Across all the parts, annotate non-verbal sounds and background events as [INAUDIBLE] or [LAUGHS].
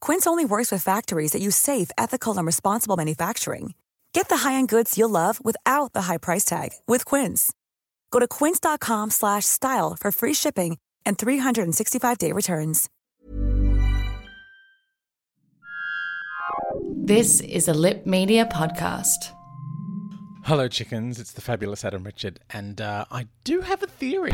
Quince only works with factories that use safe, ethical, and responsible manufacturing. Get the high-end goods you'll love without the high price tag with Quince. Go to quince.com/style for free shipping and 365-day returns. This is a Lip Media podcast. Hello, chickens. It's the fabulous Adam Richard, and uh, I do have a theory.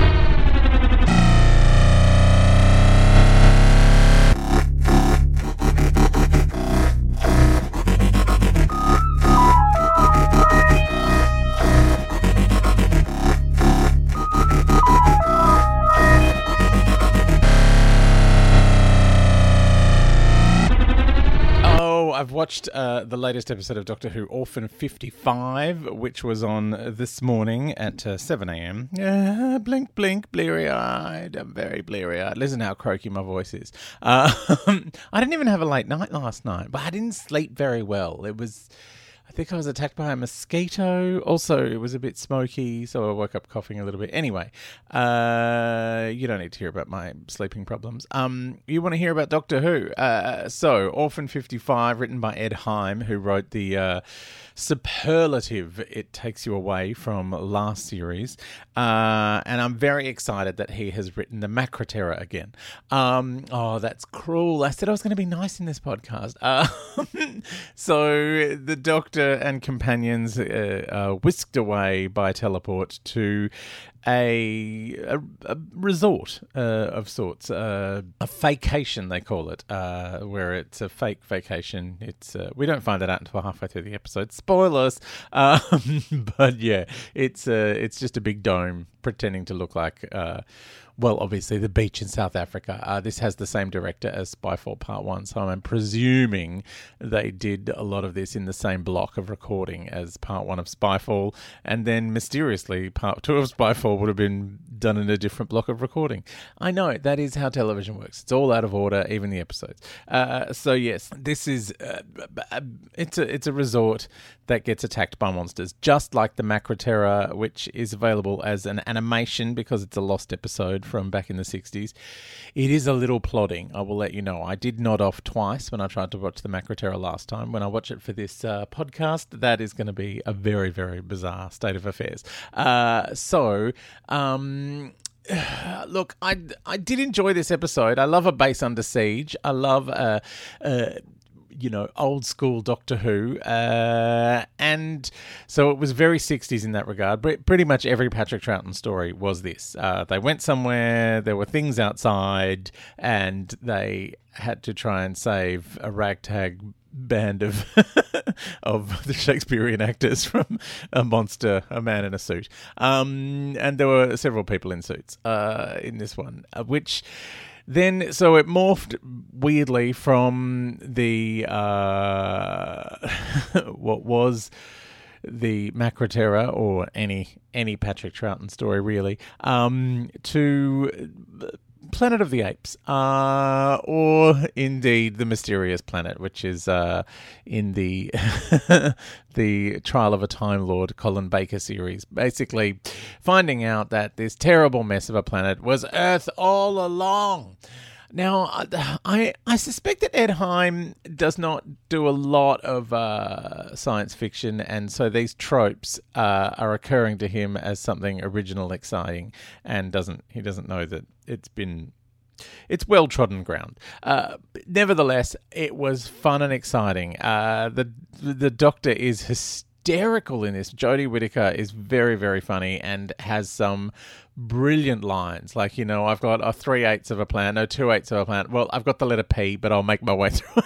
Watched uh, the latest episode of Doctor Who, Orphan 55, which was on this morning at uh, 7 a.m. Uh, blink, blink, bleary eyed. I'm very bleary eyed. Listen how croaky my voice is. Uh, [LAUGHS] I didn't even have a late night last night, but I didn't sleep very well. It was. Think I was attacked by a mosquito. Also, it was a bit smoky, so I woke up coughing a little bit. Anyway, uh, you don't need to hear about my sleeping problems. Um, you want to hear about Doctor Who? Uh, so, Orphan 55, written by Ed Hime, who wrote the uh, superlative It Takes You Away from last series. Uh, and I'm very excited that he has written the Macra Terror again. Um, oh, that's cruel. I said I was going to be nice in this podcast. Uh, [LAUGHS] so, the Doctor and companions uh, are whisked away by teleport to a, a, a resort uh, of sorts, uh, a vacation they call it, uh, where it's a fake vacation. It's uh, we don't find that out until halfway through the episode. Spoilers, um, [LAUGHS] but yeah, it's uh, it's just a big dome pretending to look like. Well, obviously, the beach in South Africa. Uh, this has the same director as Spyfall Part 1, so I'm presuming they did a lot of this in the same block of recording as Part 1 of Spyfall, and then mysteriously, Part 2 of Spyfall would have been done in a different block of recording. I know, that is how television works. It's all out of order, even the episodes. Uh, so, yes, this is. Uh, it's, a, it's a resort that gets attacked by monsters, just like the Macra Terror, which is available as an animation because it's a lost episode from back in the 60s. It is a little plodding, I will let you know. I did nod off twice when I tried to watch the Macra Terror last time. When I watch it for this uh, podcast, that is going to be a very, very bizarre state of affairs. Uh, so, um, [SIGHS] look, I I did enjoy this episode. I love a base under siege. I love uh, uh, you know, old school Doctor Who. Uh, and so it was very 60s in that regard. But pretty much every Patrick Troughton story was this. Uh, they went somewhere, there were things outside, and they had to try and save a ragtag band of [LAUGHS] of the Shakespearean actors from a monster, a man in a suit. Um, and there were several people in suits uh, in this one, uh, which then, so it morphed weirdly from the uh, [LAUGHS] what was the Macra Terror or any any Patrick Troughton story really um, to Planet of the Apes, uh, or indeed the Mysterious Planet, which is uh, in the [LAUGHS] the Trial of a Time Lord Colin Baker series. Basically, finding out that this terrible mess of a planet was Earth all along. Now, I I suspect that Ed Hime does not do a lot of uh, science fiction, and so these tropes uh, are occurring to him as something original, exciting, and doesn't he doesn't know that it's been it's well trodden ground. Uh, nevertheless, it was fun and exciting. Uh, the the Doctor is hysterical in this. Jodie Whittaker is very very funny and has some brilliant lines. Like, you know, I've got a three eighths of a plan, no, two eighths of a plan. Well, I've got the letter P, but I'll make my way [LAUGHS] through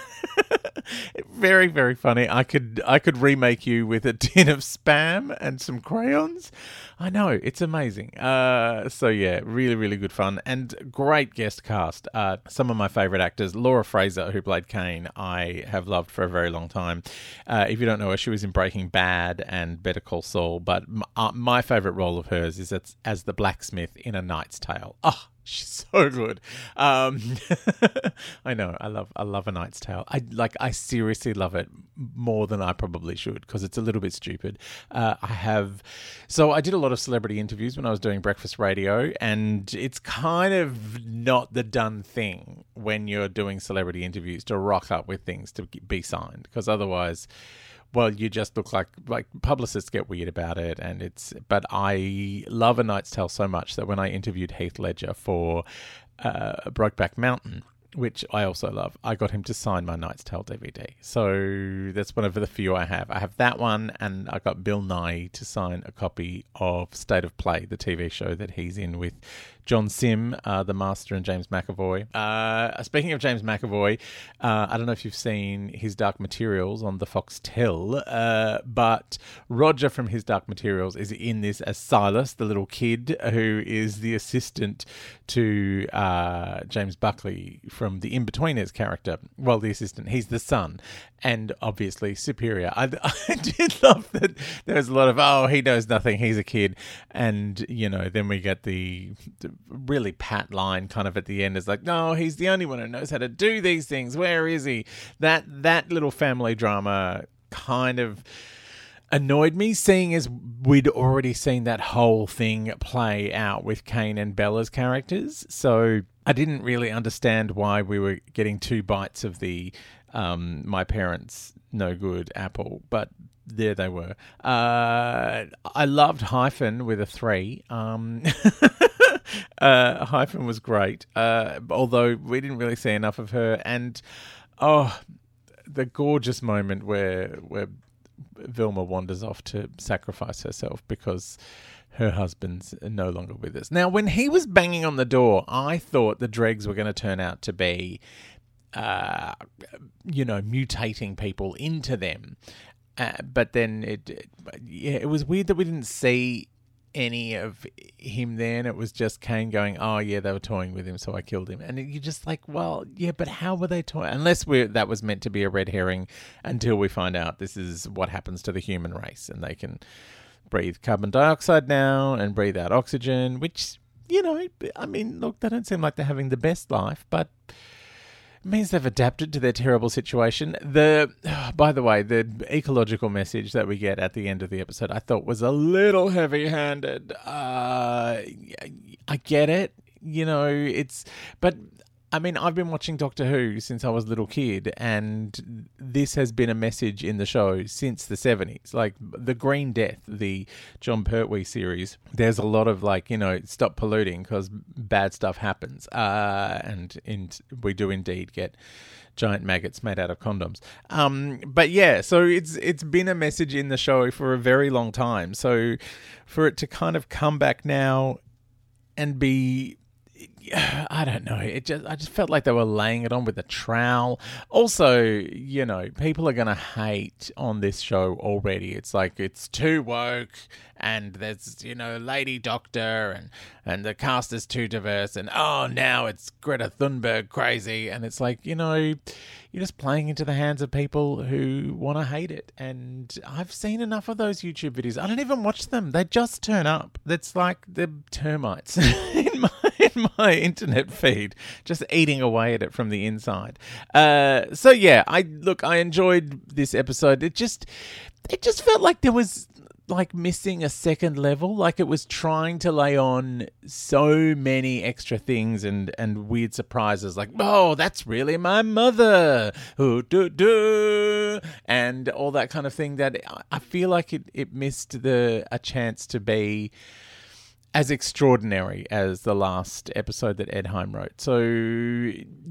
very, very funny. I could I could remake you with a [LAUGHS] tin of spam and some crayons. I know, it's amazing. Uh, so yeah, really, really good fun and great guest cast. Uh, some of my favourite actors, Laura Fraser, who played Kane, I have loved for a very long time. Uh, if you don't know her, she was in Breaking Bad and Better Call Saul, but uh, my favourite role of hers is as, as the blacksmith in A Knight's Tale. Oh, She's [LAUGHS] so good. Um, [LAUGHS] I know. I love. I love A Knight's Tale. I like. I seriously love it more than I probably should because it's a little bit stupid. Uh, I have. So I did a lot of celebrity interviews when I was doing breakfast radio, and it's kind of not the done thing when you're doing celebrity interviews to rock up with things to be signed because otherwise well, you just look like like publicists get weird about it, and it's. But I love A Knight's Tale so much that when I interviewed Heath Ledger for uh, Brokeback Mountain, which I also love. I got him to sign my Knight's Tale DVD. So that's one of the few I have. I have that one, and I got Bill Nighy to sign a copy of State of Play, the TV show that he's in with John Simm, uh, the Master, and James McAvoy. Uh, speaking of James McAvoy, uh, I don't know if you've seen his Dark Materials on the Foxtel, uh, but Roger from his Dark Materials is in this as Sylas, the little kid who is the assistant to uh, James Buckley from the Inbetweeners character. Well, the assistant, he's the son, and obviously superior. I, [LAUGHS] I did love that there's a lot of, oh, he knows nothing, he's a kid. And, you know, then we get the, the really pat line kind of at the end is like, no, he's the only one who knows how to do these things. Where is he? That that little family drama kind of annoyed me, seeing as we'd already seen that whole thing play out with Kane and Bella's characters. So I didn't really understand why we were getting two bites of the um, my parents no good apple, but there they were. Uh, I loved Hyphen with a three. Um, [LAUGHS] [LAUGHS] uh, Hyphen was great, uh, although we didn't really see enough of her. And oh, the gorgeous moment where where Vilma wanders off to sacrifice herself because her husband's no longer with us. Now, when he was banging on the door, I thought the dregs were going to turn out to be, uh, you know, mutating people into them. Uh, but then it, it, yeah, it was weird that we didn't see any of him then. It was just Kane going, "Oh yeah, they were toying with him, so I killed him." And you're just like, "Well, yeah, but how were they toying?" Unless we that was meant to be a red herring, until we find out this is what happens to the human race, and they can breathe carbon dioxide now and breathe out oxygen, which you know, I mean, look, they don't seem like they're having the best life, but means they've adapted to their terrible situation. The, [SIGHS] by the way, the ecological message that we get at the end of the episode, I thought was a little heavy-handed. Uh, I get it, you know, it's, but I mean, I've been watching Doctor Who since I was a little kid, and this has been a message in the show since the 70s. Like the Green Death, the Jon Pertwee series, there's a lot of like, you know, stop polluting because bad stuff happens. Uh, and in, we do indeed get giant maggots made out of condoms. Um, but yeah, so it's it's been a message in the show for a very long time. So for it to kind of come back now and be [SIGHS] I don't know. It just I just felt like they were laying it on with a trowel. Also, you know, people are gonna hate on this show already. It's like it's too woke and there's you know Lady Doctor and and the cast is too diverse and oh now it's Greta Thunberg crazy. And it's like you know you're just playing into the hands of people who want to hate it. And I've seen enough of those YouTube videos. I don't even watch them. They just turn up. That's like the termites [LAUGHS] in my in my internet feed just eating away at it from the inside. Uh, so yeah I look I enjoyed this episode. It just it just felt like there was like missing a second level. Like it was trying to lay on so many extra things and and weird surprises. Like, oh, that's really my mother. And all that kind of thing. That I feel like it it missed the a chance to be as extraordinary as the last episode that Ed Hime wrote. So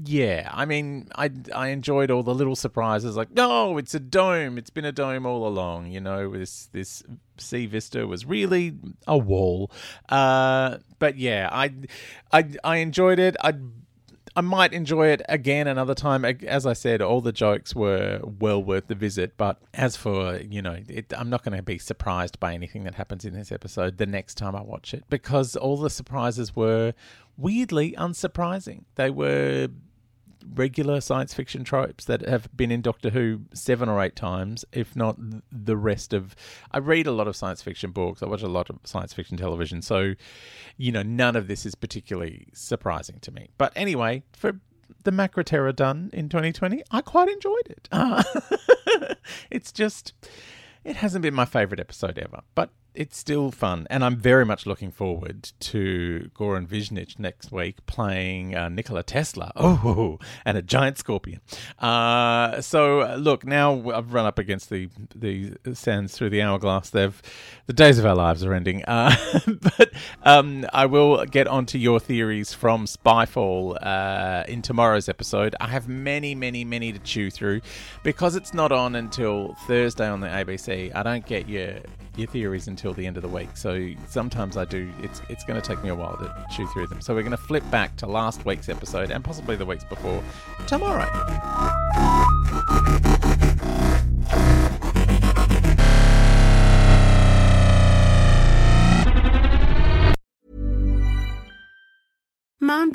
yeah, I mean, I I enjoyed all the little surprises, like no, it's a dome. It's been a dome all along. You know, this this sea vista was really a wall. Uh, but yeah, I I I enjoyed it. I I might enjoy it again another time. As I said, all the jokes were well worth the visit. But as for, you know, it, I'm not going to be surprised by anything that happens in this episode the next time I watch it because all the surprises were weirdly unsurprising. They were regular science fiction tropes that have been in Doctor Who seven or eight times, if not the rest of. I read a lot of science fiction books. I watch a lot of science fiction television, so you know none of this is particularly surprising to me. But anyway, for the Macra Terror done in 2020, I quite enjoyed it. Uh, [LAUGHS] it's just. It hasn't been my favourite episode ever, but it's still fun, and I'm very much looking forward to Goran Visnjic next week playing uh, Nikola Tesla. [LAUGHS] Oh, and a giant scorpion. Uh, so look, now I've run up against the the sands through the hourglass. They've the days of our lives are ending. Uh, [LAUGHS] but um, I will get onto your theories from Spyfall uh, in tomorrow's episode. I have many, many, many to chew through because it's not on until Thursday on the ABC. I don't get your your theories until the end of the week. So sometimes I do. It's it's going to take me a while to chew through them. So we're going to flip back to last week's episode and possibly the weeks before tomorrow.